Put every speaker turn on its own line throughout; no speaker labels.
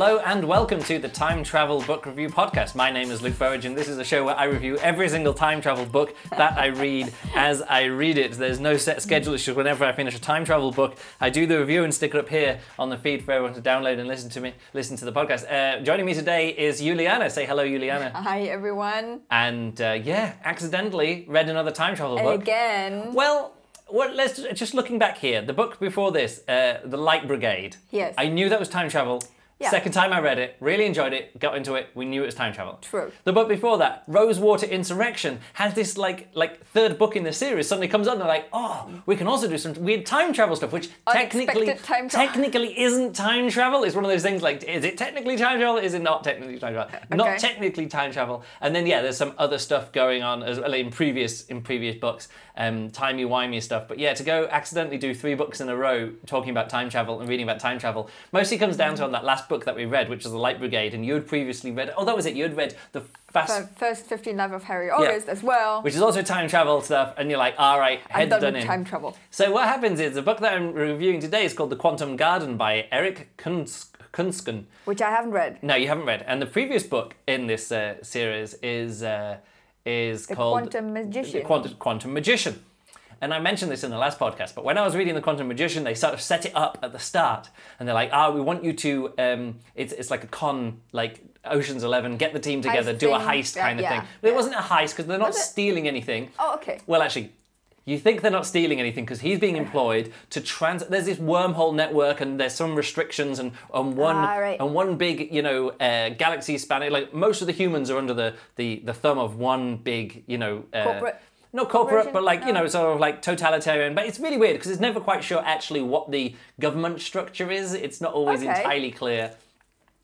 Hello and welcome to the Time Travel Book Review Podcast. My name is Luke Burridge and this is a show where I review every single time travel book that I read as I read it. There's no set schedule, it's just whenever I finish a time travel book, I do the review and stick it up here on the feed for everyone to download and listen to me, listen to the podcast. Uh, joining me today is Juliana. Say hello, Juliana.
Hi everyone.
And uh, yeah, accidentally read another time travel book.
Again.
Well, well, let's just looking back here. The book before this, uh, The Light Brigade.
Yes.
I knew that was time travel.
Yeah.
Second time I read it, really enjoyed it, got into it, we knew it was time travel.
True.
The book before that, Rosewater Insurrection, has this like like third book in the series. Suddenly comes up and they're like, oh, we can also do some weird time travel stuff, which technically
travel.
technically isn't time travel. It's one of those things like, is it technically time travel? Is it not technically time travel? Not technically time travel. And then yeah, there's some other stuff going on as well in previous in previous books, um, timey wimey stuff. But yeah, to go accidentally do three books in a row talking about time travel and reading about time travel mostly comes down to on that last book that we read, which was the Light Brigade, and you had previously read. Oh, that was it. You had read the Fast,
First 15 Life of Harry August as well.
which is also time travel stuff, and you're like, all right, head
done
done in.
time travel.
So what happens is the book that I'm reviewing today is called The Quantum Garden by Eric Kunz- Kunsken.
Which I haven't read.
No, you haven't read. And the previous book in this uh, series is uh, is
The
called
Quantum Magician.
The Quantum, Quantum Magician. And I mentioned this in the last podcast, but when I was reading The Quantum Magician, they sort of set it up at the start, and they're like, "Ah, we want you to. Um, it's it's like a con, like Ocean's Eleven. Get the team together, do a
thing.
heist
Yeah,
kind of
yeah,
thing." But it wasn't a heist because they're not stealing anything.
Oh, okay.
Well, actually, you think they're not stealing anything because he's being employed to trans. There's this wormhole network, and there's some restrictions, and on one
Ah, right.
and one big, you know, uh, galaxy spanning. Like most of the humans are under the the, the thumb of one big, you know, uh,
Corporate
Not corporate,
corporation?
but like you
No.
know, sort of like totalitarian. But it's really weird because it's never quite sure actually what the government structure is. It's not always
Okay.
entirely clear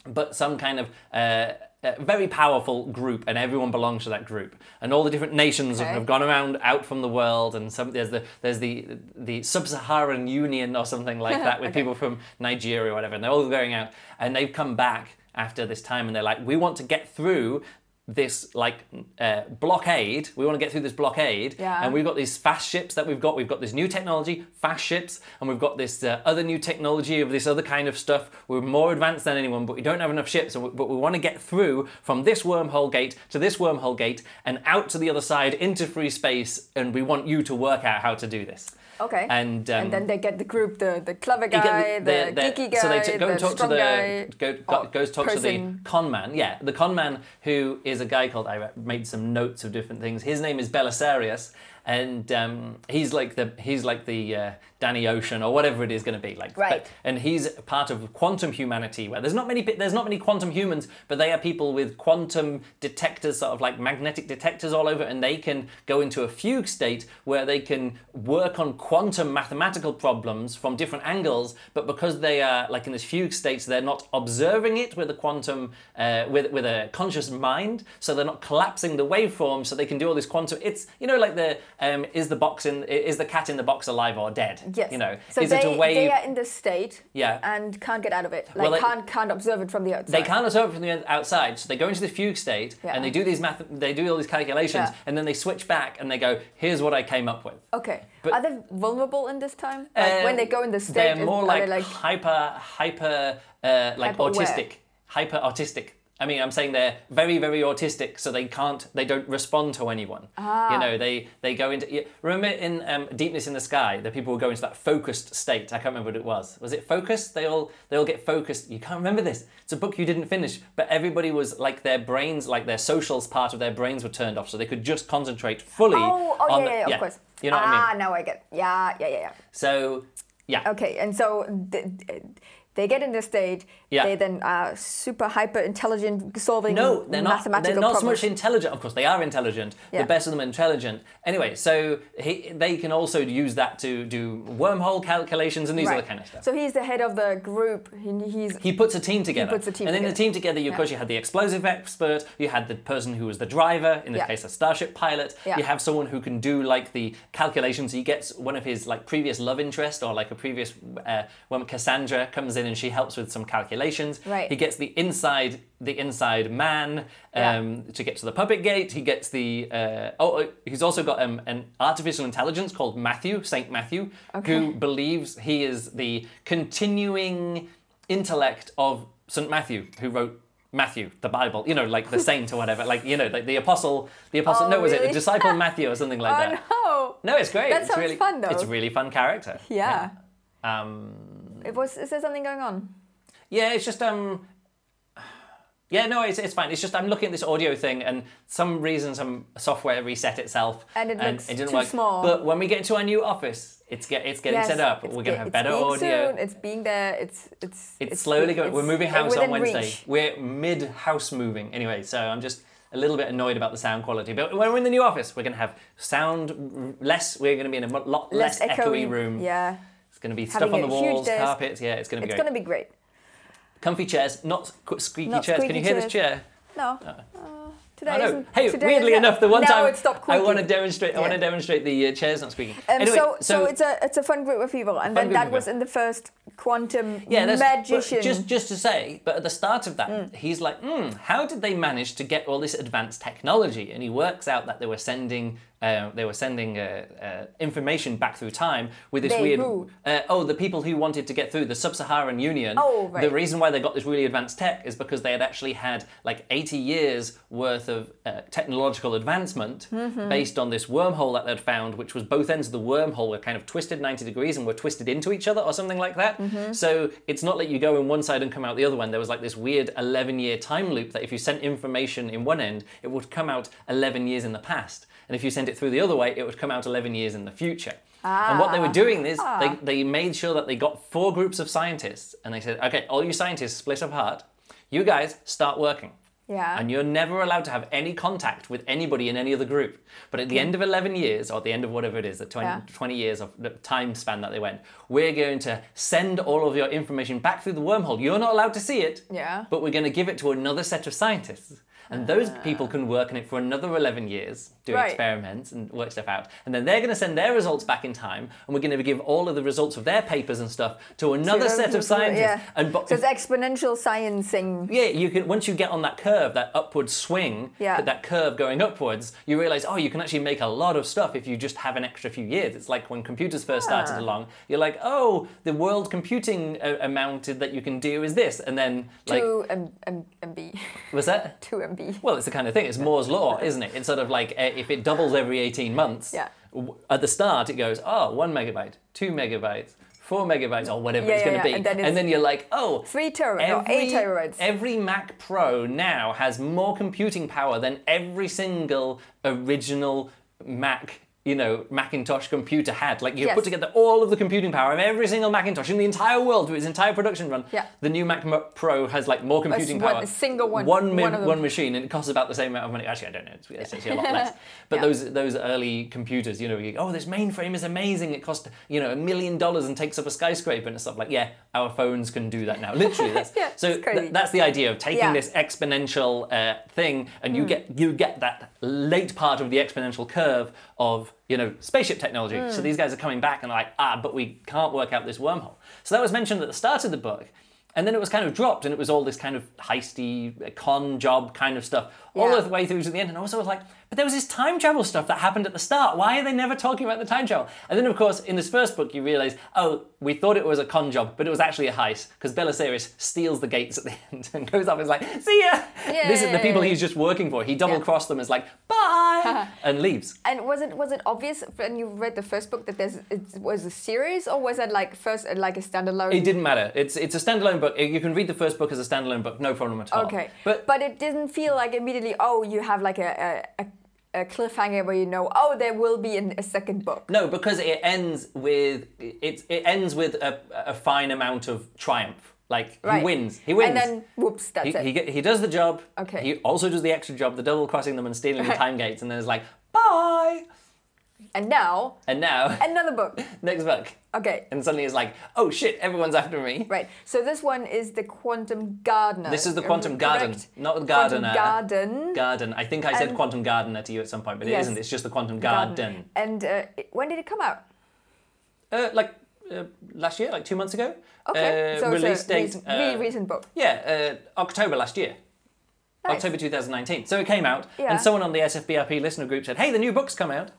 but some kind of uh, uh, very powerful group, and everyone belongs to that group. And all the different nations
Okay.
have gone around out from the world, and some there's the there's the the sub-Saharan Union or something like that with
Okay.
people from Nigeria or whatever, and they're all going out, and they've come back after this time, and they're like, we want to get through. This like uh, blockade, we want to get through this blockade,
Yeah.
and we've got these fast ships that we've got. We've got this new technology, fast ships, and we've got this uh, other new technology of this other kind of stuff. We're more advanced than anyone, but we don't have enough ships. And we, but we want to get through from this wormhole gate to this wormhole gate and out to the other side into free space. And we want you to work out how to do this.
Okay.
And, um,
and then they get the group, the, the clever guy, the,
the- the-
geeky guy,
so they t- go and talk to the go, go,
or
goes talk to the con man. Yeah, the con man who is a guy called. I made some notes of different things. His name is Belisarius, and um, he's like the he's like the uh, Danny Ocean or whatever it is going to be like.
Right.
But- and he's part of quantum humanity, where there's not many there's not many quantum humans, but they are people with quantum detectors, sort of like magnetic detectors all over, and they can go into a fugue state where they can work on quantum mathematical problems from different angles. But because they are like in this fugue state, they're not observing it with a quantum uh, with with a conscious mind, so they're not collapsing the waveform, so they can do all this quantum. It's you know like the um, is the box in is the cat in the box alive or dead?
Yes.
You know,
so
is
they,
it a wave?
they are in this state
Yeah.
and can't get out of it. Like
Well, they-
can't can't observe it from the outside.
They can't observe it from the outside, so they go into the fugue state
Yeah.
and they do these math, they do all these calculations,
Yeah.
and then they switch back and they go, "Here's what I came up with."
Okay.
But-
are they vulnerable in this time? Like when they go in the state,
they're more like,
like
hyper, hyper, uh, like autistic, hyper autistic. I mean, I'm saying they're very, very autistic, so they can't, they don't respond to anyone.
Ah.
You know, they they go into. yeah, Remember in um, Deepness in the Sky, the people will go into that focused state. I can't remember what it was. Was it focused? They all they all get focused. You can't remember this. It's a book you didn't finish, but everybody was like their brains, like their socials part of their brains were turned off, so they could just concentrate fully.
Oh, oh yeah,
the-
yeah, of course.
You know
ah,
what I mean?
Ah, now I get. Yeah, yeah, yeah, yeah.
So, yeah.
Okay, and so th- they get in this state.
Yeah.
They then are super hyper intelligent, solving
No, they're not.
mathematical
They're not so much intelligent. Of course, they are intelligent.
Yeah.
The best of them are intelligent. Anyway, so he, they can also use that to do wormhole calculations and these
Right.
other kind of stuff.
So he's the head of the group. He, he's
he puts a team together.
He puts a team
and in the team together, you, of course, you had the explosive expert, you had the person who was the driver, in this
Yeah.
case, a starship pilot.
Yeah.
You have someone who can do like the calculations. He gets one of his like previous love interest or like a previous uh, when Cassandra comes in and she helps with some calculations.
Right.
He gets the inside the inside man
Yeah.
um, to get to the puppet gate. He gets the uh, oh uh, he's also got um, an artificial intelligence called Matthew Saint Matthew
Okay.
who believes he is the continuing intellect of Saint Matthew, who wrote Matthew, the Bible, you know, like the saint or whatever, like you know, like the apostle, the apostle.
Oh,
no, was it the disciple Matthew or something like
oh
that?
no!
No, it's great.
That
it's
sounds
really
fun, though.
It's a really fun character.
Yeah.
Yeah. Um,
It was. Is there something going on?
Yeah, it's just um. Yeah, no, it's, it's fine. It's just I'm looking at this audio thing, and some reason some software reset itself,
And it looks
didn't
too
work.
small.
But when we get to our new office, it's get it's getting
Yes,
set up.
it's
We're gonna
be-
have
it's
better
being
audio.
Soon. It's being there. It's it's.
It's, slowly going.
it's
We're moving house on
within
Wednesday.
reach.
We're mid house moving anyway, so I'm just a little bit annoyed about the sound quality. But when we're in the new office, we're going to have sound r- less. We're going to be in a mo- lot less, echoey room.
Yeah,
It's going to be
Having
stuff on the
a huge
walls,
desk.
carpets. Yeah, it's going to be
it's
great.
gonna be great.
Comfy chairs, not squeaky
Not
chairs. Can you hear this chair?
No. Uh, today
know.
isn't.
Hey,
today
weirdly enough, the one time I want to demonstrate. I want to demonstrate the uh, chairs not squeaking.
Um,
anyway,
so, so it's a it's a fun group of people, and then that was in the first quantum
yeah,
magician.
Just just to say, but at the start of that,
Mm.
he's like, hmm, how did they manage to get all this advanced technology? And he works out that they were sending. Uh, they were sending uh, uh, information back through time with this
They
weird. Uh, oh, the people who wanted to get through the Sub-Saharan Union.
Oh, right.
The reason why they got this really advanced tech is because they had actually had like 80 years worth of uh, technological advancement
Mm-hmm.
based on this wormhole that they'd found, which was both ends of the wormhole were kind of twisted 90 degrees and were twisted into each other or something like that.
Mm-hmm.
So it's not like you go in one side and come out the other one. There was like this weird 11 year time loop that if you sent information in one end, it would come out 11 years in the past. And if you sent it through the other way, it would come out 11 years in the future. And what they were ah. doing is ah. they, they made sure that they got four groups of scientists and they said, okay, all you scientists split apart. You guys start working.
Yeah.
And you're never allowed to have any contact with anybody in any other group. But at the end of 11 years, or at the end of whatever it is, the 20,
Yeah.
20 years of the time span that they went, we're going to send all of your information back through the wormhole. You're not allowed to see it,
Yeah.
but we're going to give it to another set of scientists. And those people can work on it for another 11 years, doing
Right.
experiments and work stuff out. And then they're going to send their results back in time, and we're going to give all of the results of their papers and stuff to another
So
set
people-
of scientists.
Yeah.
And bo-
so it's exponential sciencing.
yeah, you can once you get on that curve, that upward swing,
Yeah.
that curve going upwards, you realize, oh, you can actually make a lot of stuff if you just have an extra few years. It's like when computers first started
Ah.
along, you're like, oh, the world computing uh, amount that you can do is this, and then like,
Two M- M- MB.
was that?
Two MB.
Well, it's the kind of thing. It's Moore's law, isn't it? It's sort of like uh, if it doubles every 18 months.
Yeah.
w- At the start, it goes, oh, one megabyte, two megabytes, four megabytes, or whatever
Yeah,
it's
yeah,
going to
yeah.
be.
And then it's-
you're like, oh,
Three terabytes. Eight terabytes.
Every Mac Pro now has more computing power than every single original Mac. You know, Macintosh computer had. Like you
Yes.
put together all of the computing power of every single Macintosh in the entire world through its entire production run.
Yeah.
The new Mac Pro has like more computing
one-
power.
a single one-
One,
one
one machine, and it costs about the same amount of money. Actually, I don't know. It's, it's actually a lot less. But
Yeah.
those those early computers, you know, you, oh, this mainframe is amazing. It cost you know a million dollars and takes up a skyscraper and stuff like. Yeah, our phones can do that now. Literally, that's
Yeah,
so th- that's the idea of taking
Yeah.
This exponential uh, thing, and you get you get that late part of the exponential curve of you know spaceship technology.
Hmm.
So these guys are coming back and like, ah, but we can't work out this wormhole. So that was mentioned at the start of the book. And then it was kind of dropped, and it was all this kind of heisty uh, con job kind of stuff all
Yeah.
the way through to the end. And also, I was like, but there was this time travel stuff that happened at the start. Why are they never talking about the time travel? And then, of course, in this first book, you realize, oh, we thought it was a con job, but it was actually a heist because Belisarius steals the gates at the end and goes off and is like, see ya. This is the people he's just working for. He double crossed them as like, bye, and leaves.
And was it was it obvious when you read the first book that there's it was a series or was it like first like a standalone?
It didn't matter. It's it's a standalone book. You can read the first book as a standalone book, no problem at all.
Okay,
but
but it didn't feel like immediately. Oh, you have like a a, a, a cliffhanger where you know, oh, there will be an, a second book.
No, because it ends with it. It ends with a, a fine amount of triumph. Like
Right.
he wins. He wins.
And then whoops, that's
he,
it.
he, get- he does the job.
Okay.
He also does the extra job, the double crossing them and stealing the time gates, and then it's like bye.
And now
And now
another book.
next book,
Okay.
and suddenly it's like oh shit, everyone's after me.
Right. So this one is the Quantum Gardener.
This is the Quantum Garden,
correct?
not the
Quantum
Gardener.
Garden.
Garden. I think I said
And-
Quantum Gardener to you at some point, but it
Yes.
isn't. It's just the Quantum Garden.
And uh, when did it come out?
Uh, like uh, last year, like two months ago.
Okay.
Uh,
so
release
it's a
date.
recent, really
uh,
recent book.
Yeah, uh, October last year.
Nice.
October 2019. So it came out,
Yeah.
and someone on the SFBRP listener group said, "Hey, the new book's come out."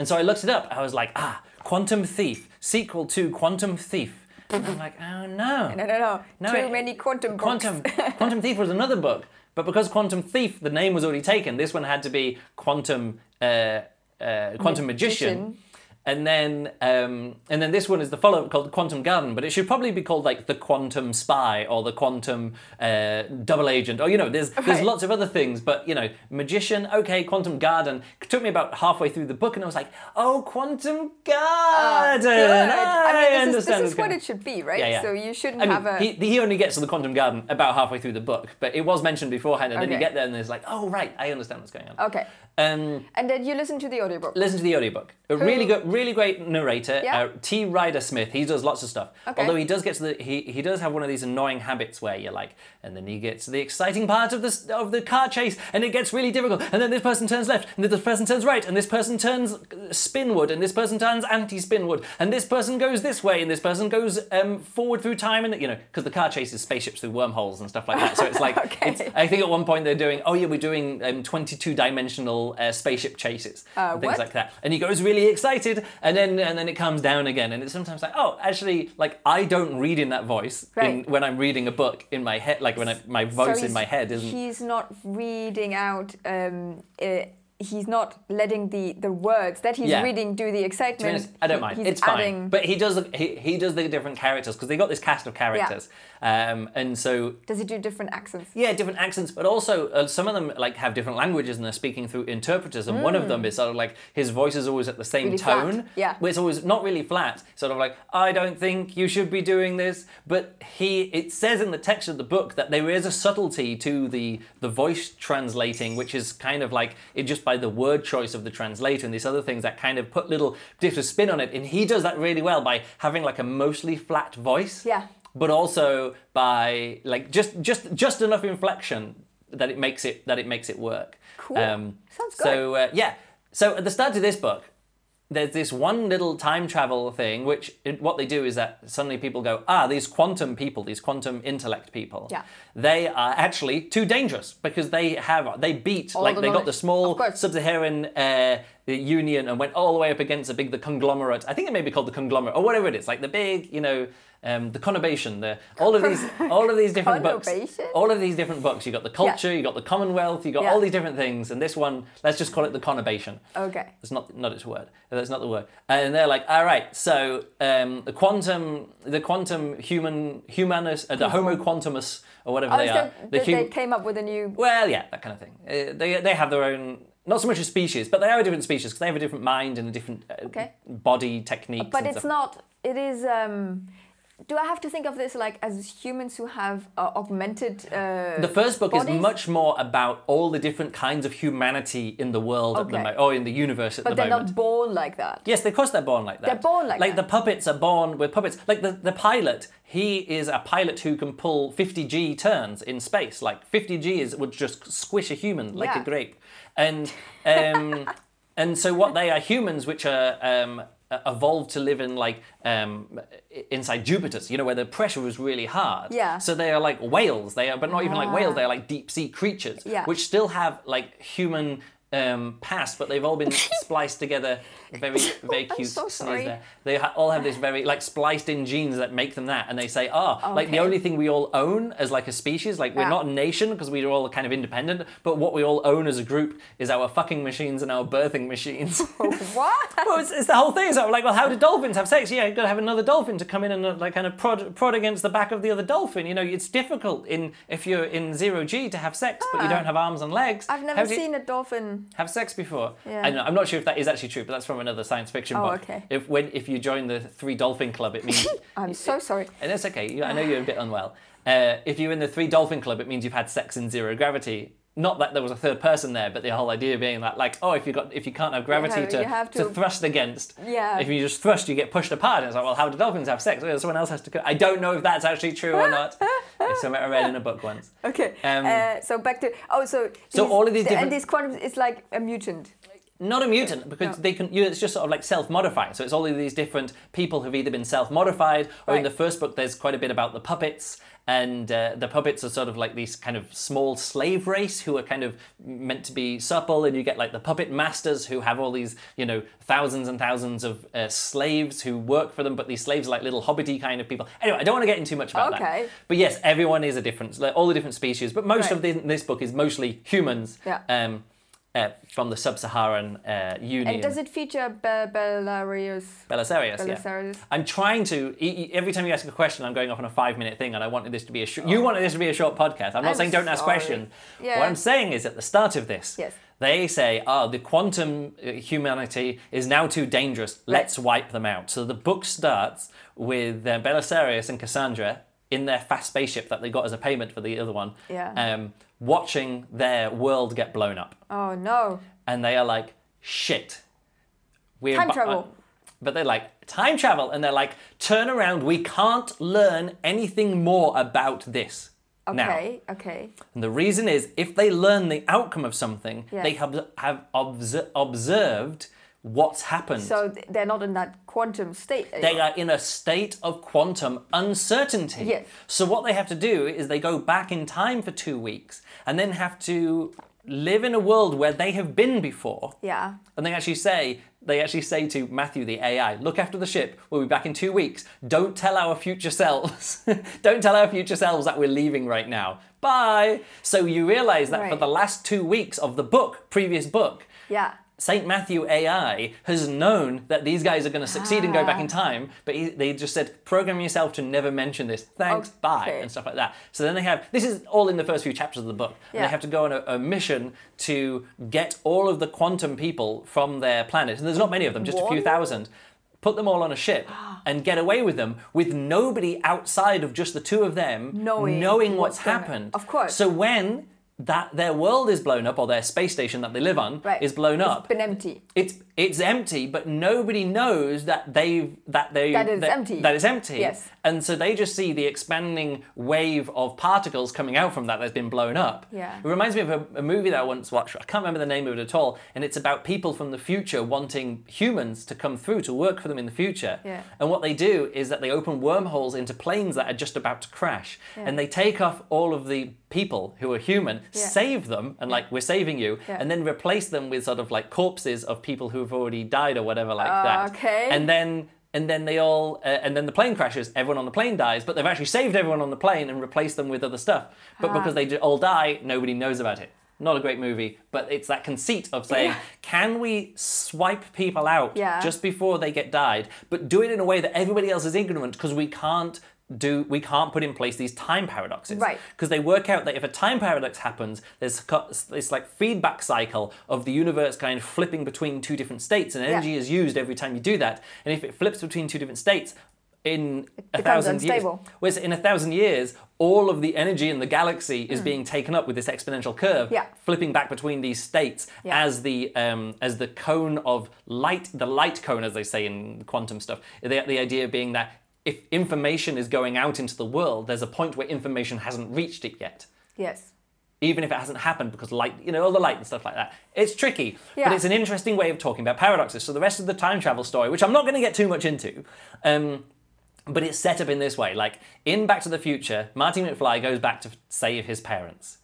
And so I looked it up. I was like, "Ah, Quantum Thief, sequel to Quantum Thief." And I'm like, oh no.
No, no, no.
No,
Too
it-
many quantum books.
Quantum Quantum Thief was another book, but because Quantum Thief, the name was already taken, this one had to be Quantum uh, uh, Quantum Magician.
Magician.
And then, um, and then this one is the follow-up called Quantum Garden, but it should probably be called like the Quantum Spy or the Quantum uh, Double Agent, or you know, there's there's lots of other things. But you know, Magician, okay, Quantum Garden. It took me about halfway through the book, and I was like, oh, Quantum Garden.
Good. I mean, this, is,
understand
this is what it should be, right?
Yeah, yeah.
So you shouldn't
I mean,
have a.
he, he only gets to the Quantum Garden about halfway through the book, but it was mentioned beforehand, and then you get there and it's like, oh right, I understand what's going on.
Okay.
Um,
And then you listen to the audiobook.
listen to the audiobook. A really good, really great narrator,
Yeah.
uh, T. Ryder Smith. He does lots of stuff.
Okay.
Although he does get to the, he, he does have one of these annoying habits where you're like, and then he gets to the exciting part of the of the car chase, and it gets really difficult, and then this person turns left, and then this person turns right, and this person turns uh, spinward, and this person turns anti-spinward, and this person goes this way, and this person goes um, forward through time, and you know, because the car chases spaceships through wormholes and stuff like that. So it's like,
Okay.
it's, I think at one point they're doing, oh yeah, we're doing um, 22 dimensional uh, spaceship chases,
Uh,
and things
what?
like that. And he goes really excited, and then and then it comes down again. And it's sometimes like, oh, actually, like I don't read in that voice in, when I'm reading a book in my head, like when I, my voice
So
in my head isn't.
He's not reading out. Um, uh, he's not letting the the words that he's
Yeah.
reading do the excitement.
I don't mind.
He's
it's
adding.
fine. But he does the, he, he does the different characters because they got this cast of characters, um, and so
Does he do different accents?
Yeah, different accents, but also uh, some of them like have different languages and they're speaking through interpreters. And one of them is sort of like his voice is always at the same
Mm. Really flat,
tone.
yeah.
where it's always not really flat. Sort of like I don't think you should be doing this, but he it says in the text of the book that there is a subtlety to the the voice translating, which is kind of like it just by the word choice of the translator and these other things that kind of put little different spin on it. And he does that really well by having like a mostly flat voice
Yeah.
But also by like just just just enough inflection that it makes it that it makes it work.
Cool.
Um,
Sounds
So uh, yeah, so at the start of this book, there's this one little time travel thing, which it, what they do is that suddenly people go, ah, these quantum people, these quantum intellect people,
Yeah.
they are actually too dangerous because they have they beat
All
like
the
they got the small sub-Saharan uh, union and went all the way up against a big the conglomerate. I think it may be called the conglomerate or whatever it is, like the big, you know, um, the conurbation, the all of these all of these different books, all of these different books. You got the culture, you got the Commonwealth, you got
Yeah.
all these different things, and this one, let's just call it the conurbation.
Okay.
That's not not its word. That's not the word. And they're like, all right, so um, the quantum, the quantum human humanus, uh, the Homo quantumus, or whatever
Oh,
they
so
are.
that,
The
that they came up with a new.
well, yeah, that kind of thing. Uh, they they have their own. Not so much a species, but they are a different species because they have a different mind and a different uh,
Okay.
body technique.
But it's
stuff.
not. It is. Um, do I have to think of this like as humans who have uh, augmented? Uh,
The first book is much more about all the different kinds of humanity in the world at the
Okay.
moment, or in the universe at
but
the moment.
But they're not born like that.
Yes, of course they're born like that.
They're born like
Like
that.
the puppets are born with puppets. Like the, the pilot, he is a pilot who can pull 50g turns in space. Like 50g is would just squish a human like a grape. And um, and so what they are humans which are um, evolved to live in like um, inside Jupiter's, you know, where the pressure is really hard.
Yeah.
So they are like whales. They are, but not even like whales.
Ah.
They are like deep sea creatures,
Yeah.
which still have like human um, past, but they've all been spliced together. Very, very
I'm
cute
so.
They ha- all have this very like spliced in genes that make them that, and they say, oh, like the only thing we all own as like a species, like we're
Yeah.
not a nation because we're all kind of independent, but what we all own as a group is our fucking machines and our birthing machines.
what?
well, it's, it's the whole thing. So like, well, how do dolphins have sex? Yeah, you got to have another dolphin to come in and uh, like kind of prod, prod against the back of the other dolphin. You know, it's difficult in if you're in zero g to have sex, but you
Ah.
don't have arms and legs.
I've never
do you-
seen a dolphin.
Have sex before.
Yeah.
Know, I'm not sure if that is actually true, but that's from another science fiction
Oh,
book.
okay.
If when if you join the Three Dolphin Club, it means
I'm so sorry.
and it's okay. I know you're a bit unwell. Uh, if you're in the Three Dolphin Club, it means you've had sex in zero gravity. Not that there was a third person there, but the whole idea being that, like, oh, if you got if you can't have gravity
have-
to,
have
to
to-
thrust against,
Yeah.
if you just thrust, you get pushed apart. And it's like, well, how do dolphins have sex? Well, someone else has to. Co- I don't know if that's actually true or not. it's something I read in a book once.
Okay.
Um,
uh, so back to oh, so
So all of these
the-
different-
and this quantum is like a mutant.
Not a mutant because
No.
they can. You, it's just sort of like self-modifying. So it's all of these different people who've either been self-modified, or in the first book, there's quite a bit about the puppets, and uh, the puppets are sort of like these kind of small slave race who are kind of meant to be supple, and you get like the puppet masters who have all these, you know, thousands and thousands of uh, slaves who work for them, but these slaves are like little hobbity kind of people. Anyway, I don't want to get into too much about that. But yes, everyone is a different, like, all the different species, but most
Right.
of the, this book is mostly humans.
Yeah.
Um, uh, from the sub-Saharan uh, Union.
And does it feature Be- Belarus?
Belisarius, yeah.
Belisarius?
I'm trying to. e- Every time you ask a question, I'm going off on a five-minute thing, and I wanted this to be a. Sh- You wanted this to be a short podcast. I'm not
Oh. I'm
saying don't ask questions.
Yeah.
What I'm saying is, at the start of this,
Yes.
they say, "Oh, the quantum uh, humanity is now too dangerous. Let's wipe them out." So the book starts with uh, Belisarius and Cassandra in their fast spaceship that they got as a payment for the other one,
Yeah.
um, watching their world get blown up
Oh no.
and they are like, shit. We're
Time
bu-
travel.
uh, but they're like, time travel. And they're like, turn around. We can't learn anything more about this now.
Okay, okay.
And the reason is if they learn the outcome of something,
Yeah.
they have, have obs- observed what's happened.
So they're not in that quantum state.
They are in a state of quantum uncertainty.
Yes.
So what they have to do is they go back in time for two weeks and then have to live in a world where they have been before.
Yeah.
And they actually say, they actually say to Matthew, the AI, look after the ship. We'll be back in two weeks. Don't tell our future selves. Don't tell our future selves that we're leaving right now. Bye. So you realize that for the last two weeks of the book, previous book,
Yeah.
St. Matthew AI has known that these guys are going to succeed and go back in
Ah.
time, but he, they just said, program yourself to never mention this. Thanks, bye, and stuff like that. So then they have, this is all in the first few chapters of the book, and
Yeah.
they have to go on a, a mission to get all of the quantum people from their planet. And there's not many of them, just a few thousand. Put them all on a ship and get away with them with nobody outside of just the two of them
Knowing
what's,
what's
happened.
Of course.
So when that their world is blown up or their space station that they live on
Right.
is blown up
It's been empty.
it's it's empty, but nobody knows that they've that they
That it's empty.
That it's empty.
Yes.
And so they just see the expanding wave of particles coming out from that that's been blown up.
Yeah.
It reminds me of a, a movie that I once watched. I can't remember the name of it at all, and it's about people from the future wanting humans to come through to work for them in the future.
Yeah.
And what they do is that they open wormholes into planes that are just about to crash, and they take off all of the people who are human,
Yeah.
save them, and like we're saving you,
Yeah.
and then replace them with sort of like corpses of people who've already died or whatever like that.
Okay.
And then and then they all uh, and then the plane crashes. Everyone on the plane dies, but they've actually saved everyone on the plane and replaced them with other stuff. But
Ah.
because they all die, nobody knows about it. Not a great movie, but it's that conceit of saying, can we swipe people out just before they get died, but do it in a way that everybody else is ignorant because we can't do we can't put in place these time paradoxes
Right.
because they work out that if a time paradox happens there's this like feedback cycle of the universe kind of flipping between two different states and energy is used every time you do that and if it flips between two different states in a thousand
unstable.
years whereas in a thousand years all of the energy in the galaxy is being taken up with this exponential curve.
Yeah.
flipping back between these states
Yeah.
as the um, as the cone of light the light cone as they say in quantum stuff the, the idea being that if information is going out into the world there's a point where information hasn't reached it yet
Yes.
even if it hasn't happened because light, you know, all the light and stuff like that. It's tricky, but it's an interesting way of talking about paradoxes. So the rest of the time travel story, which I'm not going to get too much into, um, but it's set up in this way. Like in Back to the Future, Marty McFly goes back to save his parents.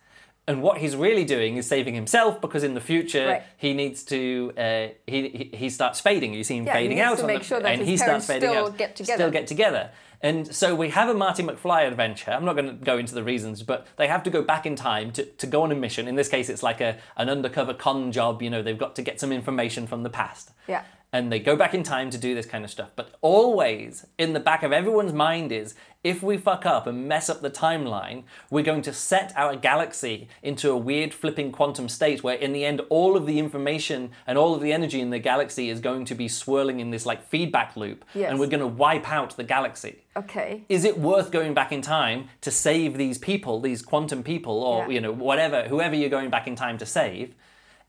And what he's really doing is saving himself because in the future
Right.
he needs to uh, he, he he starts fading. You see him
Yeah, he
fading
needs
out
to
on
make
the,
sure that
and
his
he starts fading
still
out,
get together.
still get together. And so we have a Marty McFly adventure. I'm not going to go into the reasons, but they have to go back in time to, to go on a mission. In this case, it's like a an undercover con job. You know, they've got to get some information from the past.
Yeah.
And they go back in time to do this kind of stuff. But always in the back of everyone's mind is if we fuck up and mess up the timeline, we're going to set our galaxy into a weird flipping quantum state where, in the end, all of the information and all of the energy in the galaxy is going to be swirling in this like feedback loop.
Yes.
And we're going to wipe out the galaxy
Okay.
is it worth going back in time to save these people, these quantum people, or
Yeah.
you know whatever, whoever you're going back in time to save?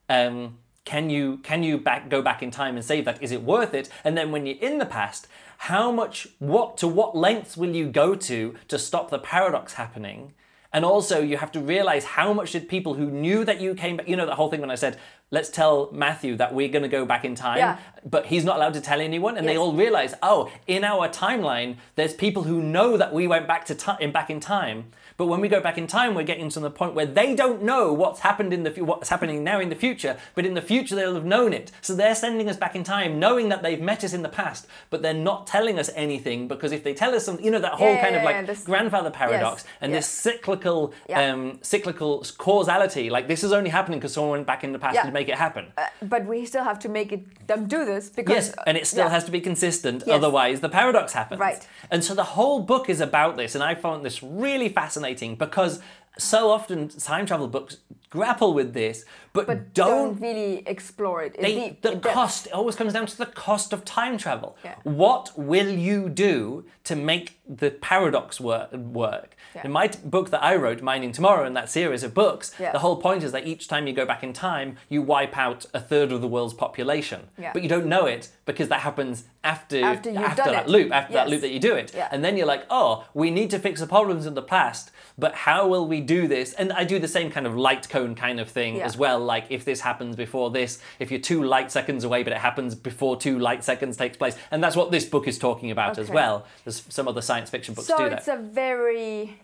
Um, can you can you back go back in time and save that? Is it worth it? And then when you're in the past, how much what to what lengths will you go to to stop the paradox happening? And also, you have to realize how much did people who knew that you came back, you know, that whole thing when I said, let's tell Matthew that we're going to go back in time,
Yeah.
but he's not allowed to tell anyone. And they all realize, oh, in our timeline, there's people who know that we went back to time, back in time. But when we go back in time, we're getting to the point where they don't know what's happened in the fu- what's happening now in the future, but in the future they'll have known it. So they're sending us back in time, knowing that they've met us in the past, but they're not telling us anything because if they tell us something, you know that whole
Yeah,
kind of like
yeah, this-
grandfather paradox
Yes,
and
yes.
this cyclical
Yeah.
um, cyclical causality. Like this is only happening because someone went back in the past
Yeah.
to make it happen.
Uh, but we still have to make it them do this because
Yes, and it still
yeah.
has to be consistent,
Yes.
otherwise the paradox happens.
Right.
And so the whole book is about this, and I found this really fascinating because so often time travel books grapple with this, but,
but
don't.
don't, really explore it.
they,
deep-
the
depth.
cost it always comes down to the cost of time travel.
Yeah.
What will you do to make the paradox work? work?
Yeah.
In my book that I wrote, Mining Tomorrow, in that series of books,
Yeah.
the whole point is that each time you go back in time, you wipe out a third of the world's population. But you don't know it because that happens after
After you've
that
it.
loop, after that loop that you do it. And then you're like, oh, we need to fix the problems in the past, but how will we do this? And I do the same kind of light cone kind of thing
Yeah.
as well. Like if this happens before this, if you're two light seconds away, but it happens before two light seconds takes place. And that's what this book is talking about as well. There's some other science fiction books
So
do
it's
that.
a very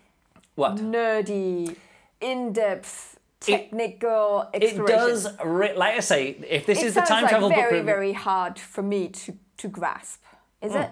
What?
nerdy, in-depth, technical
It
exploration.
does, like I say, if this
it
is the time
like
travel book.
It's
very,
very hard for me to to grasp. Is hmm. it?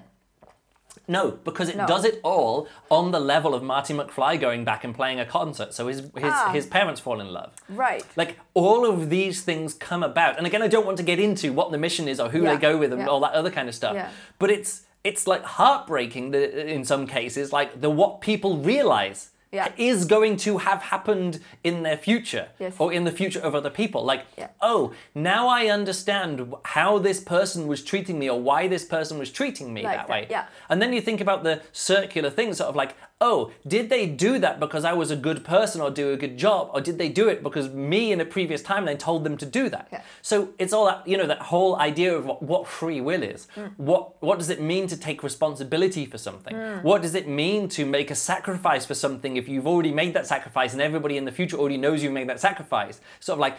No, because it
No.
does it all on the level of Marty McFly going back and playing a concert. So his his,
Ah.
his parents fall in love.
Right.
Like all of these things come about, and again, I don't want to get into what the mission is or who
Yeah,
they go with and
yeah.
all that other kind of stuff.
Yeah.
But it's it's like heartbreaking that in some cases, like the what people realize
Yeah.
is going to have happened in their future
Yes.
or in the future of other people. Like,
Yeah.
oh, now I understand how this person was treating me or why this person was treating me
Like
that
that,
way.
yeah.
And then you think about the circular thing, sort of like, oh, did they do that because I was a good person or do a good job? Or did they do it because me in a previous timeline told them to do that?
Yeah.
So it's all that, you know, that whole idea of what, what free will is.
Mm.
What, what does it mean to take responsibility for something?
Mm.
What does it mean to make a sacrifice for something if you've already made that sacrifice and everybody in the future already knows you've made that sacrifice? Sort of like,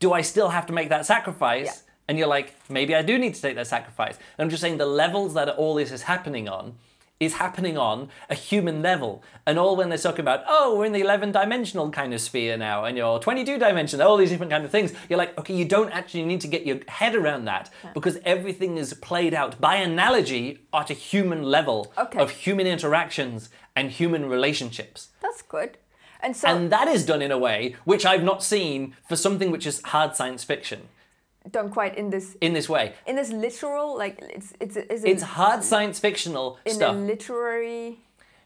do I still have to make that sacrifice?
Yeah.
And you're like, maybe I do need to take that sacrifice. And I'm just saying the levels that all this is happening on is happening on a human level. And all when they're talking about, oh, we're in the 11 dimensional kind of sphere now, and you're 22 dimensional, all these different kind of things, you're like, okay, you don't actually need to get your head around that because everything is played out by analogy at a human level
Okay.
of human interactions and human relationships.
That's good. And so
And that is done in a way which I've not seen for something which is hard science fiction
done quite in this
in this way.
in this literal like it's it's is
It's hard science fictional
in
stuff.
a literary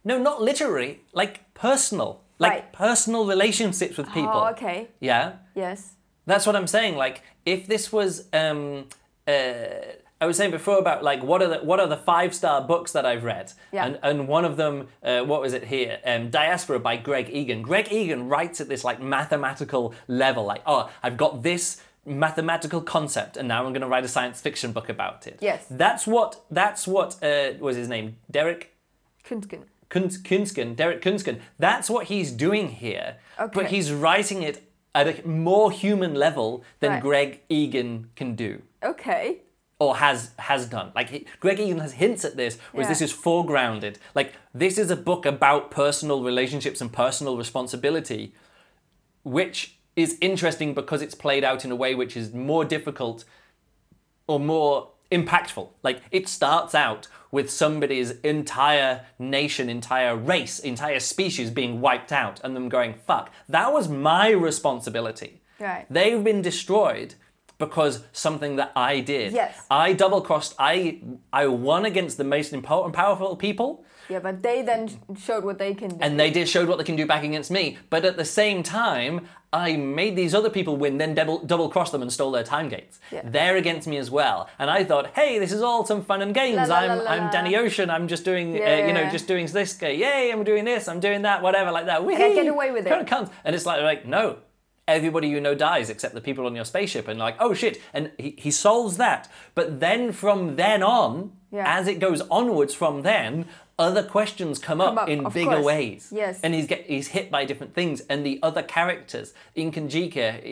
No, not literary, like personal. Like
Right.
personal relationships with people.
Oh, okay.
Yeah.
Yes.
That's what I'm saying. Like if this was um uh I was saying before about like what are the what are the five star books that I've read,
Yeah.
and and one of them, uh, what was it here? Um, Diaspora by Greg Egan. Greg Egan writes at this like mathematical level, like oh, I've got this mathematical concept, and now I'm going to write a science fiction book about it.
Yes.
that's what that's what uh, was his name, Derek
Kunsken.
Kunz, Kunsken, Derek Kunsken, that's what he's doing here. But he's writing it at a more human level than
Right.
Greg Egan can do
Okay.
or has has done. Like he, Greg Egan has hints at this, whereas
Yeah.
this is foregrounded. Like this is a book about personal relationships and personal responsibility, which is interesting because it's played out in a way which is more difficult or more impactful. Like it starts out with somebody's entire nation, entire race, entire species being wiped out and them going, fuck, that was my responsibility.
Right.
They've been destroyed because something that I did.
Yes.
I double crossed, I I won against the most important powerful people.
Yeah, but they then showed what they can do.
And they did showed what they can do back against me. But at the same time, I made these other people win, then double double crossed them and stole their time gates.
Yeah.
They're against me as well. And I thought, hey, this is all some fun and games.
La, la,
I'm
la,
I'm. Danny Ocean. I'm just doing uh,
Yeah.
you know just doing this guy. Yay! I'm doing this. I'm doing that. Whatever like that.
I get away with it.
Cunt. And it's like like no. Everybody you know dies except the people on your spaceship, and like, oh shit! And he, he solves that. But then from then on,
Yeah.
as it goes onwards from then, other questions come up,
Come up,
in bigger
course.
ways.
Yes.
And he's get he's hit by different things, and the other characters, Iekanjika,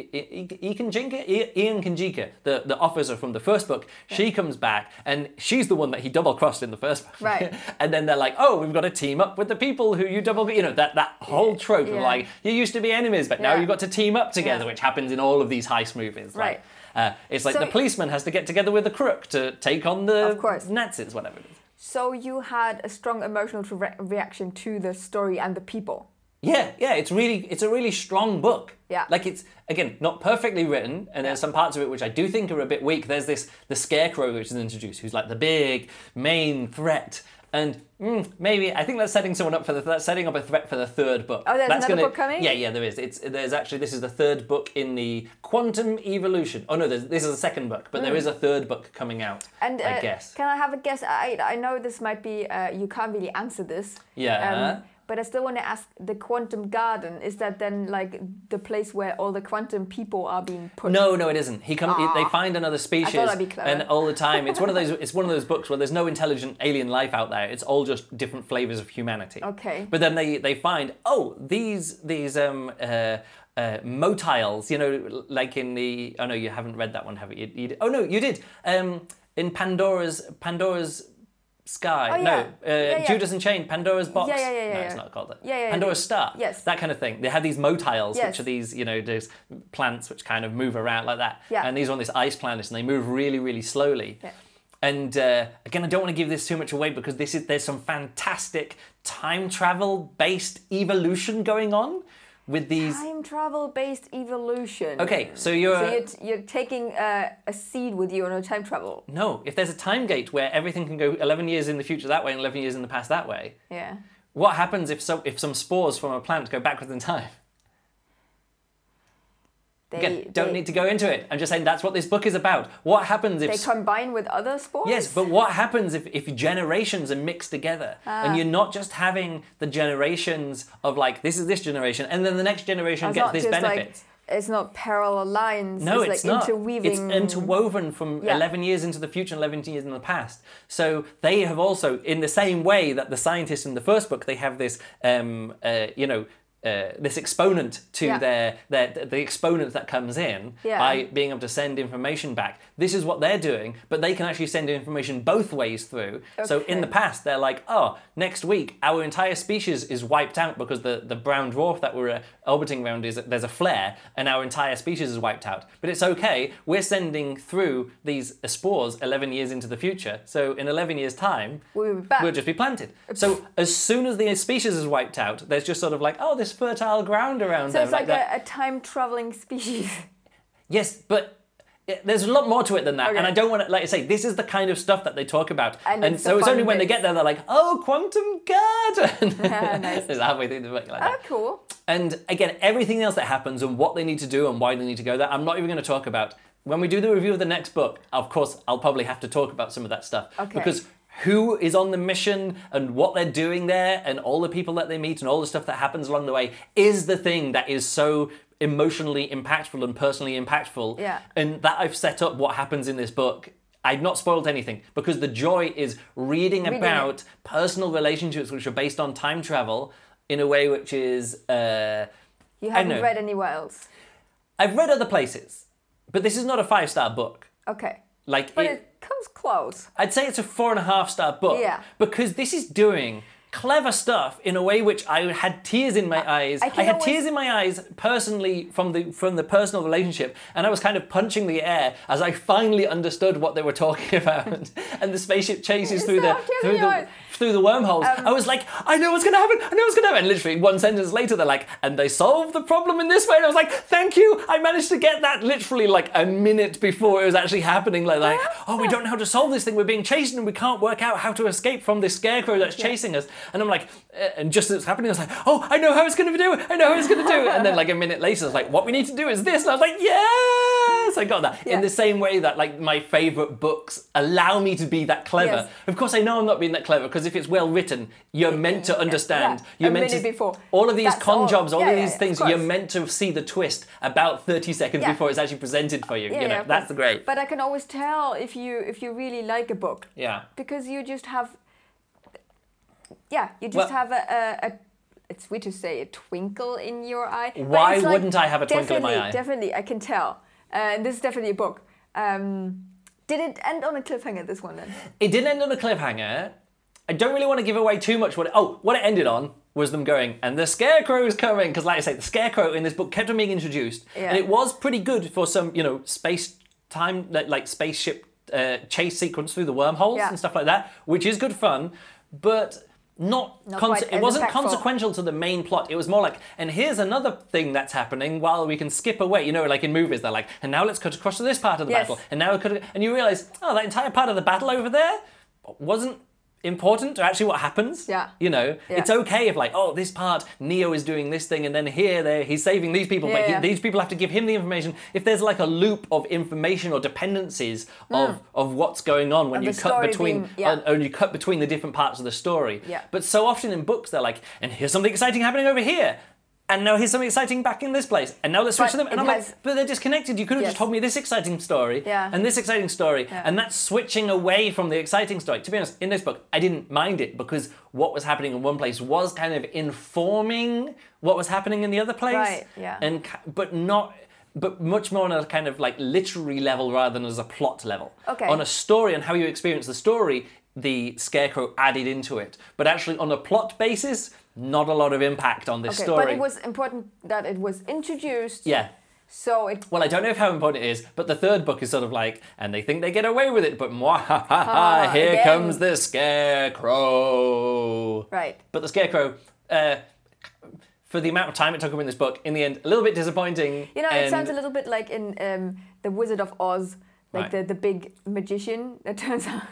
Ian Kanjika, the the officer from the first book, she comes back, and she's the one that he double crossed in the first book.
Right.
and then they're like, oh, we've got to team up with the people who you double, you know, that that whole trope of like you used to be enemies, but now you've got to team up together,
Yeah.
which happens in all of these heist movies. Like,
Right.
uh, it's like
So-
the policeman has to get together with the crook to take on the. Nazis, whatever it is.
So you had a strong emotional re- reaction to the story and the people.
Yeah, yeah, it's really it's a really strong book.
Yeah.
Like it's again not perfectly written, and there's some parts of it which I do think are a bit weak. There's this the scarecrow which is introduced, who's like the big main threat. And mm, maybe I think that's setting someone up for the that's setting up a threat for the third book.
Oh, there's
that's
another
gonna,
book coming?
Yeah, yeah, there is. It's there's actually this is the third book in the quantum evolution. Oh no, this is the second book, but there is a third book coming out.
Hmm. And
I
uh,
guess.
can I have a guess? I I know this might be uh, you can't really answer this.
Yeah.
Um, but I still want to ask the quantum garden. Is that then like the place where all the quantum people are being put?
No, no, it isn't. He come. They find another species, and all the time, it's one of those. It's one of those books where there's no intelligent alien life out there. It's all just different flavors of humanity.
Okay.
But then they they find oh these these um uh. Uh, motiles, you know, like in the. Oh no, you haven't read that one, have you? you, you oh no, you did. Um, in Pandora's Pandora's Sky.
Oh,
no,
yeah.
uh,
Yeah, yeah.
Judas Unchained, Pandora's Box.
Yeah, yeah, yeah,
no, it's not called that.
Yeah, yeah,
Pandora's. Star.
Yes.
That kind of thing. They have these motiles,
Yes.
which are these, you know, those plants which kind of move around like that.
Yeah.
And these are on this ice planet, and they move really, really slowly.
Yeah.
And uh, again, I don't want to give this too much away because this is there's some fantastic time travel based evolution going on with these.
Time travel based evolution.
Okay, so you're.
So you're, you're taking uh, a seed with you on a time travel.
no, if there's a time gate where everything can go 11 years in the future that way and 11 years in the past that way,
Yeah.
what happens if some if some spores from a plant go backwards in time?
They,
Again, don't
they,
need to go into it. I'm just saying that's what this book is about. What happens if
They combine with other sports?
Yes, but what happens if, if generations are mixed together
Ah.
and you're not just having the generations of like this is this generation and then the next generation gets this benefit?
like it's not parallel lines.
no,
it's,
it's
like
not.
interweaving.
It's interwoven from
Yeah.
11 years into the future and 11 years in the past. So they have also, in the same way that the scientists in the first book, they have this, um, uh, you know, uh, this exponent to
Yeah.
their, their the exponent that comes in
Yeah.
by being able to send information back. This is what they're doing, but they can actually send information both ways through. So in the past, they're like, oh, next week our entire species is wiped out because the, the brown dwarf that we're uh, orbiting around is there's a flare, and our entire species is wiped out. But it's okay. We're sending through these spores 11 years into the future. So in 11 years' time,
We'll
we'll just be planted. So as soon as the species is wiped out, there's just sort of like, oh, this fertile ground around
so
there.
it's like
that.
a, a time traveling species.
Yes, but there's a lot more to it than that,
Okay.
and I don't want to, like I say, this is the kind of stuff that they talk about,
And
and,
it's
so it's only when they get there they're like, "Oh, quantum garden!"
Yeah, nice.
it's halfway through the book like oh, that.
oh, cool.
And again, everything else that happens and what they need to do and why they need to go there, I'm not even going to talk about. When we do the review of the next book, of course, I'll probably have to talk about some of that stuff
Okay.
because who is on the mission and what they're doing there and all the people that they meet and all the stuff that happens along the way is the thing that is so emotionally impactful and personally impactful.
Yeah.
And that I've set up what happens in this book. I've not spoiled anything because the joy is reading,
Reading it.
about personal relationships which are based on time travel in a way which is. Uh,
You haven't read anywhere else.
I've read other places, but this is not a five star book.
Okay.
Like
But
it,
it comes close.
I'd say it's a four and a half star book.
Yeah.
Because this is doing clever stuff in a way which I had tears in my eyes.
I
I, had
always-
tears in my eyes personally from the from the personal relationship, and I was kind of punching the air as I finally understood what they were talking about. and the spaceship chases through the
Stop, tears in
through the through the wormholes.
Um,
I was like, I know what's gonna happen. I know what's gonna happen. And literally one sentence later, they're like, and they solved the problem in this way. And I was like, thank you. I managed to get that literally like a minute before it was actually happening. Like, like oh, we don't know how to solve this thing. We're being chased and we can't work out how to escape from this scarecrow that's chasing us. And I'm like, uh, and just as it's happening, I was like, oh, I know how it's gonna do. It. I know how it's gonna do. it. And then like a minute later, I was like, what we need to do is this. And I was like, yes, I got that.
Yeah.
In the same way that like my favorite books allow me to be that clever.
Yes.
Of course, I know I'm not being that clever because if it's well written, you're meant to understand.
yeah.
You're
A
meant
minute
to
before.
all of these
That's
con
all.
jobs, all
Yeah,
of these things.
of
You're meant to see the twist about 30 seconds before it's actually presented for you. You know,
yeah,
that's great.
But I can always tell if you if you really like a book
Yeah.
because you just have yeah, you just
Well-
have a, a, a. It's weird to say a twinkle in your eye.
Why
like-
wouldn't I have a twinkle in my eye?
Definitely, I can tell. Uh, this is definitely a book. Um, did it end on a cliffhanger? This one then?
It didn't end on a cliffhanger. I don't really want to give away too much. What it, oh, what it ended on was them going, and the scarecrow is coming because, like I say, the scarecrow in this book kept on being introduced,
Yeah.
and it was pretty good for some, you know, space time like, like spaceship uh, chase sequence through the wormholes
Yeah.
and stuff like that, which is good fun, but. Not,
Not
conse- it wasn't consequential to the main plot. It was more like, and here's another thing that's happening while we can skip away. You know, like in movies, they're like, and now let's cut across to this part of the
Yes.
battle, and now we could, and you realize, oh, that entire part of the battle over there wasn't important to actually what happens.
Yeah.
You know,
Yeah.
it's okay if like, oh, this part Neo is doing this thing, and then here they he's saving these people, but
Yeah,
he, these people have to give him the information. If there's like a loop of information or dependencies of of what's going on when
Of
you cut between
being- yeah.
uh, and you cut between the different parts of the story.
Yeah.
But so often in books they're like, and here's something exciting happening over here. And now here's something exciting back in this place. And now let's switch
But
to them. And I'm
has-
like, but they're disconnected. You could have
Yes.
just told me this exciting story
Yeah.
and this exciting story.
Yeah.
And that's switching away from the exciting story. To be honest, in this book, I didn't mind it because what was happening in one place was kind of informing what was happening in the other place.
Right, yeah.
And but not but much more on a kind of like literary level rather than as a plot level.
Okay.
On a story and how you experience the story, the scarecrow added into it. But actually on a plot basis, not a lot of impact on this
Okay,
story.
but it was important that it was introduced.
yeah.
So it.
Well, I don't know if how important it is, but the third book is sort of like, and they think they get away with it, but mwahaha,
Ah,
here
again.
comes the scarecrow.
Right.
But the scarecrow, uh, for the amount of time it took him in this book, in the end, a little bit disappointing.
You know, it
and-
sounds a little bit like in um, The Wizard of Oz, like
Right.
the, the big magician that turns out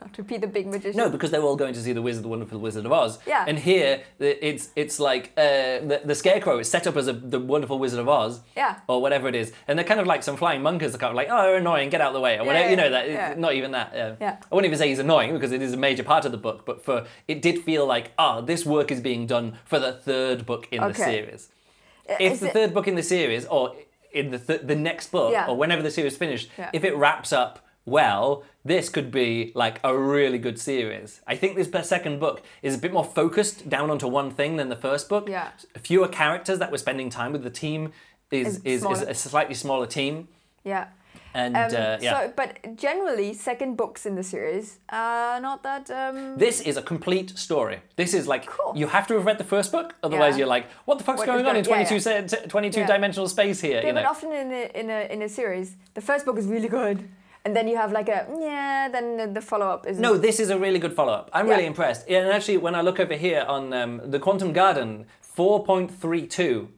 not to be the big magician.
No, because they're all going to see the Wizard, the Wonderful Wizard of Oz.
Yeah.
And here, it's it's like uh, the, the Scarecrow is set up as a, the Wonderful Wizard of Oz.
Yeah.
Or whatever it is, and they're kind of like some flying monkeys. They're kind of like, oh, they're annoying, get out of the way, or whatever.
yeah,
you know that.
yeah.
Not even that. Uh,
Yeah.
I wouldn't even say he's annoying because it is a major part of the book, but for it did feel like, ah, this work is being done for the third book in the series.
Uh,
If the
it-
third book in the series, or in the th- the next book,
Yeah.
or whenever the series finished,
Yeah.
if it wraps up well, this could be like a really good series. I think this second book is a bit more focused down onto one thing than the first book.
Yeah.
Fewer characters that we're spending time with. The team is
Is
is, is a slightly smaller team,
Yeah.
And
Um,
uh, yeah.
So, but generally, second books in the series are not that. Um,
This is a complete story. This is like
Cool.
you have to have read the first book, otherwise
Yeah.
you're like, what the fuck's
What
going on in
going- yeah,
22, 22
Yeah.
dimensional space here?
yeah,
you
but
know?
often in a, in a in a series, the first book is really good, and then you have like a yeah, then the, the follow up is
No, this is a really good follow up. I'm
Yeah.
really impressed. And actually, when I look over here on um, the Quantum Garden, 4.32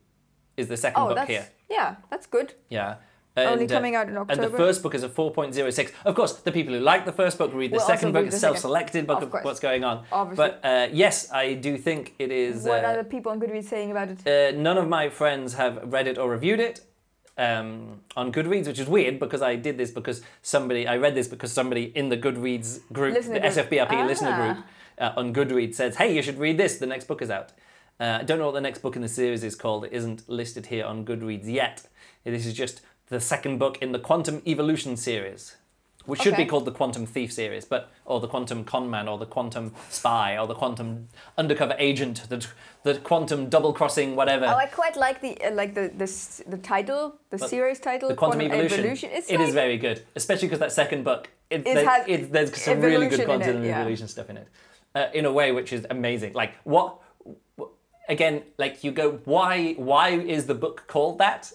is the second
Oh,
book here.
yeah, that's good.
Yeah.
Only
And, uh,
coming out in October.
And the first book is a 4.06. Of course, the people who like the first book read the
Will
second book. It's self-selected book
Of
of, what's going on.
Obviously.
But uh, yes, I do think it is.
what
uh,
are the people on Goodreads saying about it?
uh, none of my friends have read it or reviewed it um, on Goodreads, which is weird because I did this because somebody, I read this because somebody in the Goodreads group,
Listener
the
group.
SFBRP listener
Ah.
group uh, on Goodreads says, hey, you should read this, the next book is out. Uh, I don't know what the next book in the series is called. It isn't listed here on Goodreads yet. This is just the second book in the Quantum Evolution series, which should be called the Quantum Thief series, but or the Quantum Conman, or the Quantum Spy, or the Quantum Undercover Agent, the the Quantum Double Crossing, whatever.
Oh, I quite like the uh, like the the, the title, the series title,
the Quantum, Evolution.
It's
It
like,
is very good, especially because that second book, it,
It
there-
has
it- there's some really good
evolution in it,
quantum
yeah.
evolution stuff in it, uh, in a way which is amazing. Like what? Again, like you go, why? Why is the book called that?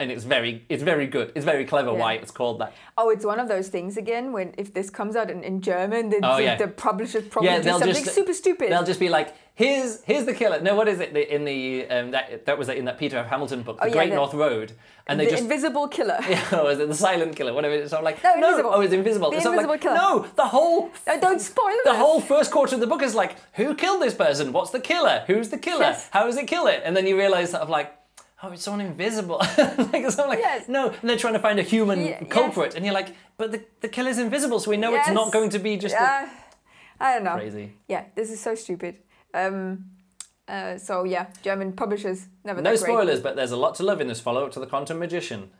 And it's very, it's very good. It's very clever
Yeah.
why it's called that.
Oh, it's one of those things again. When if this comes out in, in German, the,
Oh,
the,
yeah.
the publishers probably
Yeah,
do something
just-
super stupid.
They'll just be like, "Here's here's the killer." No, what is it in the um, that that was in that Peter F. Hamilton book, The
Oh, yeah,
Great
the-
North Road, and they
the
just
invisible killer.
yeah, or is it the silent killer? Whatever. It's sort of like
No, invisible.
oh, it's invisible.
The
It's
invisible
like,
killer.
No, the whole
No, don't spoil
it.
the
whole first quarter of the book is like, who killed this person? What's the killer? Who's the killer?
Yes.
How does it kill it? And then you realize sort of like. Oh, it's someone invisible. like not like
Yes.
no, and they're trying to find a human
Ye- yes.
culprit, and you're like, but the, the killer's invisible, so we know it's not going to be just a-
Yeah, I don't know.
crazy.
Yeah, this is so stupid. Um, uh, so yeah, German publishers never
No spoilers, but there's a lot to love in this follow up to the Quantum Magician.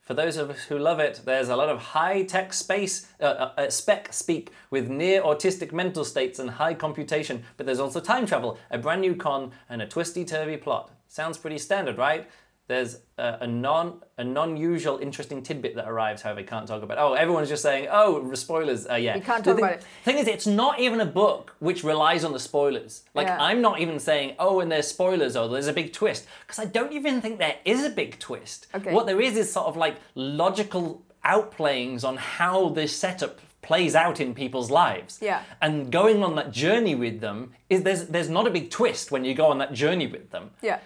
For those of us who love it, there's a lot of high tech space, uh, uh, uh, spec speak with near autistic mental states and high computation, but there's also time travel, a brand new con, and a twisty turvy plot. Sounds pretty standard, right? There's a, a non a non usual interesting tidbit that arrives. However, we can't talk about. Oh, everyone's just saying, oh, spoilers. Uh, yeah,
You can't
The
talk
thing,
about it.
Thing is, it's not even a book which relies on the spoilers. Like
Yeah.
I'm not even saying, oh, and there's spoilers or there's a big twist because I don't even think there is a big twist.
Okay.
What there is is sort of like logical outplayings on how this setup plays out in people's lives.
Yeah.
And going on that journey with them is there's there's not a big twist when you go on that journey with them
Yeah.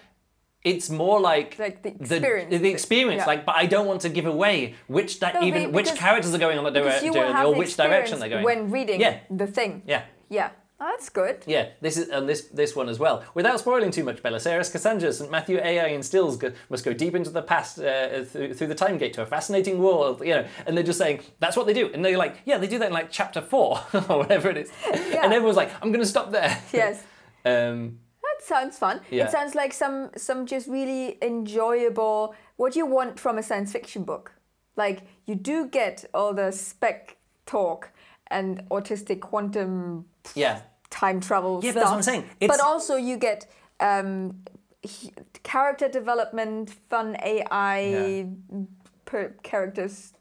It's more like
Like the experience.
The, experience,
Yeah.
like, but I don't want to give away which di-
No,
even which characters are going on that
Because you will
journey or
the
which direction they're going.
when reading
Yeah.
the thing.
Yeah,
Yeah. Oh, that's good.
yeah. This is and this this one as well. Without spoiling too much, Belisarius Cassandra, St. Matthew AI and Stills go, must go deep into the past uh, through, through the time gate to a fascinating world. You know, and they're just saying that's what they do, and they're like, yeah, they do that in like chapter four or whatever it is, and everyone's like, I'm going to stop there.
Yes.
um,
That sounds fun.
Yeah.
It sounds like some some just really enjoyable what you want from a science fiction book. Like you do get all the spec talk and autistic quantum
yeah.
time travel
Yeah,
stuff.
that's what I'm saying.
but also you get um, character development, fun AI per characters,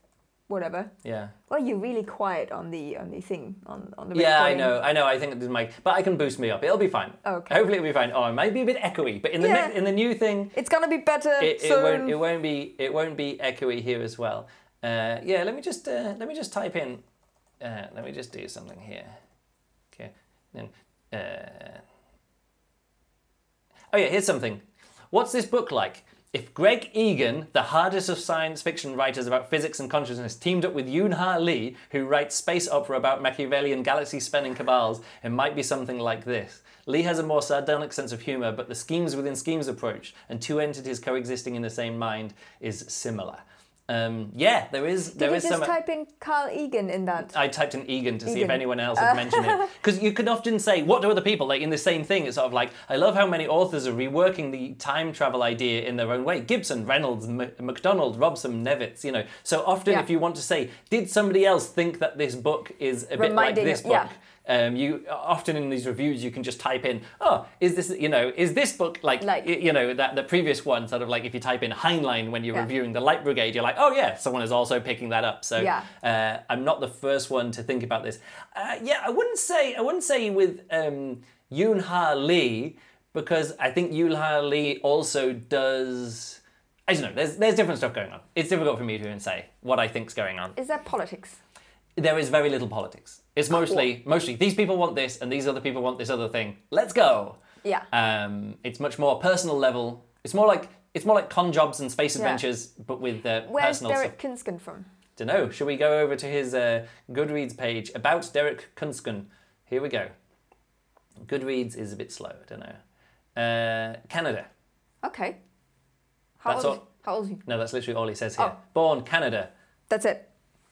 whatever.
Yeah.
Well, you're really quiet on the on the thing on on the
Yeah, I know, I know. I think this is my, but I can boost me up. It'll be fine.
Okay.
Hopefully, it'll be fine. Oh, it might be a bit echoey, but in the
Yeah.
ne- in the new thing,
It's gonna be better
it, it won't it won't be it won't be echoey here as well. Uh, yeah, let me just uh, let me just type in. Uh, let me just do something here. Okay, then. Uh, oh yeah, here's something. What's this book like? If Greg Egan, the hardest of science fiction writers about physics and consciousness, teamed up with Yoon Ha Lee, who writes space opera about Machiavellian galaxy spanning cabals, it might be something like this. Lee has a more sardonic sense of humour, but the schemes within schemes approach and two entities coexisting in the same mind is similar. Um, yeah, there is
Did
there
you
is
just
some.
type in Carl Egan in that?
I typed in Egan to see if anyone else had mentioned it. Because you can often say, what do other people, like in the same thing, it's sort of like, I love how many authors are reworking the time travel idea in their own way. Gibson, Reynolds, M- MacDonald, Robson, Newitz, you know. So often
Yeah.
if you want to say, did somebody else think that this book is a bit like this book?
yeah.
Um, you often in these reviews you can just type in, oh, is this you know is this book like,
Like-
you know that the previous one sort of like if you type in Heinlein when you're
Yeah.
reviewing the Light Brigade, you're like, oh yeah, someone is also picking that up. So
Yeah.
uh, I'm not the first one to think about this. Uh, yeah, I wouldn't say I wouldn't say with um, Yoon Ha Lee because I think Yoon Ha Lee also does. I don't know. There's there's different stuff going on. It's difficult for me to even say what I think's going on.
Is that politics?
There is very little politics. It's mostly mostly these people want this and these other people want this other thing. Let's go.
Yeah.
Um, it's much more personal level. It's more like it's more like con jobs and space adventures, but with uh,
Where's
personal stuff.
Derek Künsken from?
Don't know. Shall we go over to his uh, Goodreads page about Derek Künsken? Here we go. Goodreads is a bit slow. I don't know. Uh, Canada.
Okay. How
That's
old?
all-
How old is he?
No, that's literally all he says here.
Oh.
Born Canada.
That's it.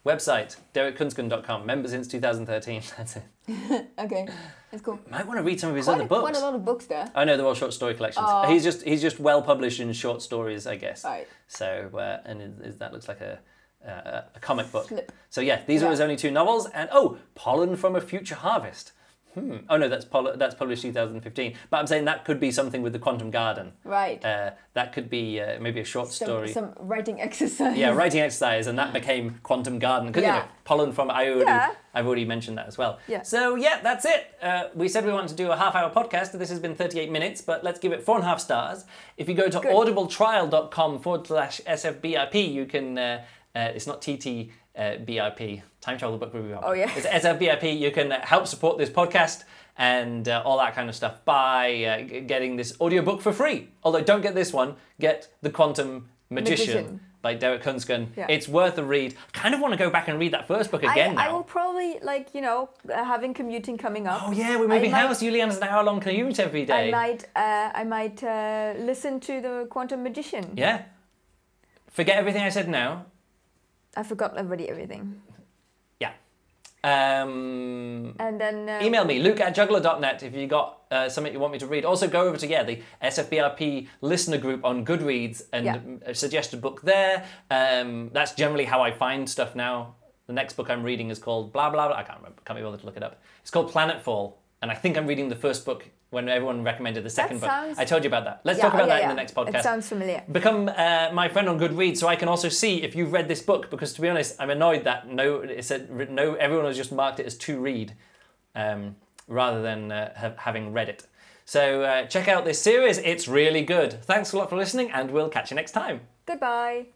Website derekkunsken.com. Member since 2013. That's it.
Okay, that's cool.
Might want to read some of his
Quite
other
a,
books.
quite a lot of books there.
I know they're all short story collections.
Oh.
He's just he's just well published in short stories, I guess.
Right.
So uh, and it, that looks like a uh, a comic book.
Slip.
So yeah, these are
Yeah.
his only two novels. And oh, Pollen from a Future Harvest. Hmm. Oh no, that's pol- that's published 2015. But I'm saying that could be something with the Quantum Garden.
Right.
Uh, that could be uh, maybe a short
some,
story.
some writing exercise.
Yeah, writing exercise, and that became Quantum Garden because you know pollen from I already,
Yeah.
I've already mentioned that as well.
Yeah.
So yeah, that's it. Uh, we said we wanted to do a half-hour podcast. This has been 38 minutes, but let's give it four and a half stars. If you go to audibletrial.com forward slash sfbip, you can. Uh, it's not TT. Uh, BIP, Time Travel Book Review.
Oh, yeah.
It's SFBIP. You can help support this podcast and uh, all that kind of stuff by uh, g- getting this audiobook for free. Although don't get this one, get The Quantum Magician,
Magician.
by Derek Künsken.
Yeah.
It's worth a read. I kind of want to go back and read that first book again
I, I will probably like you know uh, having commuting coming up.
Oh yeah, we're moving
might-
house. Julianne has an hour-long commute every
I
day.
might uh, I might uh, listen to the Quantum Magician.
Yeah. Forget everything I said now.
I forgot already everything.
Yeah. Um,
And then uh,
email me, luke at juggler.net, if you got uh, something you want me to read. Also, go over to, yeah, the SFBRP listener group on Goodreads and
Yeah.
uh, suggest a book there. Um, that's generally how I find stuff now. The next book I'm reading is called blah, blah, blah. I can't remember, can't be bothered to look it up. It's called Planetfall. And I think I'm reading the first book when everyone recommended the second book.
sounds-
I told you about that. Let's
yeah,
talk about
yeah,
that
yeah.
in the next podcast.
It sounds familiar.
Become uh, my friend on Goodreads so I can also see if you've read this book. Because to be honest, I'm annoyed that no, it said no. Everyone has just marked it as to read, um, rather than uh, have, having read it. So uh, check out this series; it's really good. Thanks a lot for listening, and we'll catch you next time.
Goodbye.